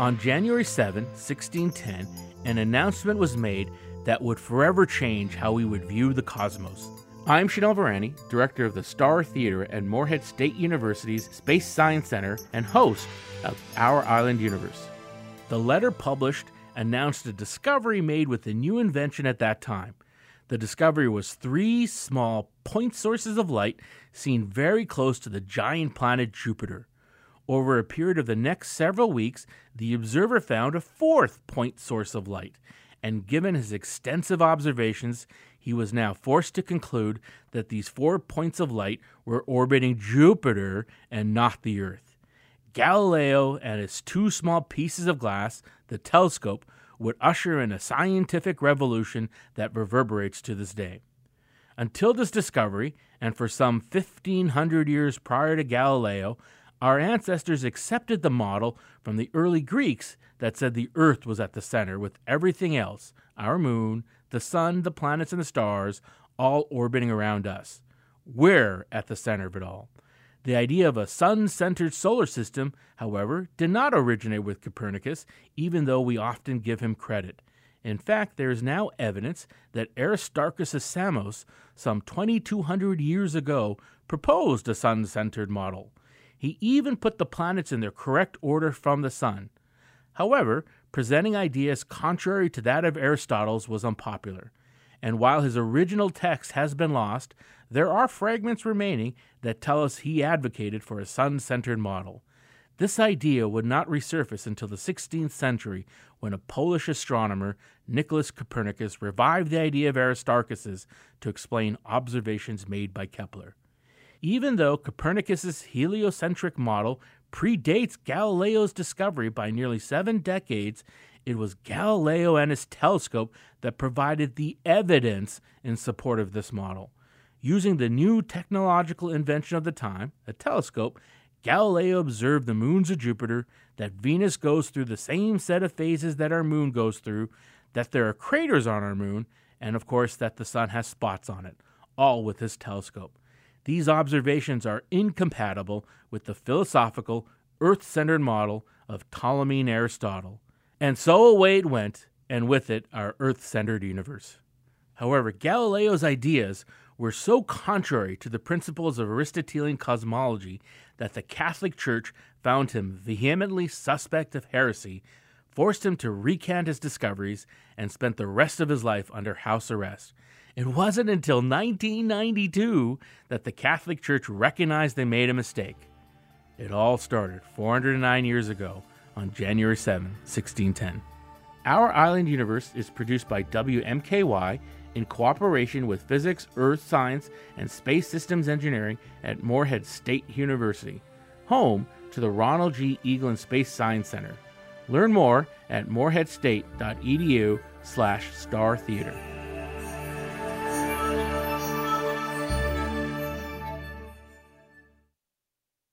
On January 7, 1610, an announcement was made that would forever change how we would view the cosmos. I'm Chanel Varani, director of the Star Theater at Morehead State University's Space Science Center and host of Our Island Universe. The letter published announced a discovery made with a new invention at that time. The discovery was three small point sources of light seen very close to the giant planet Jupiter. Over a period of the next several weeks, the observer found a fourth point source of light, and given his extensive observations, he was now forced to conclude that these four points of light were orbiting Jupiter and not the Earth. Galileo and his two small pieces of glass, the telescope, would usher in a scientific revolution that reverberates to this day. Until this discovery, and for some 1500 years prior to Galileo, our ancestors accepted the model from the early Greeks that said the Earth was at the center, with everything else our moon, the sun, the planets, and the stars all orbiting around us. We're at the center of it all. The idea of a sun centered solar system, however, did not originate with Copernicus, even though we often give him credit. In fact, there is now evidence that Aristarchus of Samos, some 2200 years ago, proposed a sun centered model. He even put the planets in their correct order from the sun. However, presenting ideas contrary to that of Aristotle's was unpopular. And while his original text has been lost, there are fragments remaining that tell us he advocated for a sun centered model. This idea would not resurface until the 16th century when a Polish astronomer, Nicholas Copernicus, revived the idea of Aristarchus's to explain observations made by Kepler. Even though Copernicus's heliocentric model predates Galileo's discovery by nearly seven decades, it was Galileo and his telescope that provided the evidence in support of this model. Using the new technological invention of the time, a telescope, Galileo observed the moons of Jupiter, that Venus goes through the same set of phases that our moon goes through, that there are craters on our moon, and of course that the sun has spots on it, all with his telescope. These observations are incompatible with the philosophical, earth centered model of Ptolemy and Aristotle. And so away it went, and with it our earth centered universe. However, Galileo's ideas were so contrary to the principles of Aristotelian cosmology that the Catholic Church found him vehemently suspect of heresy, forced him to recant his discoveries, and spent the rest of his life under house arrest. It wasn't until 1992 that the Catholic Church recognized they made a mistake. It all started 409 years ago on January 7, 1610. Our Island Universe is produced by WMKY in cooperation with Physics, Earth Science, and Space Systems Engineering at Morehead State University, home to the Ronald G. Eaglin Space Science Center. Learn more at moreheadstate.edu slash star theater.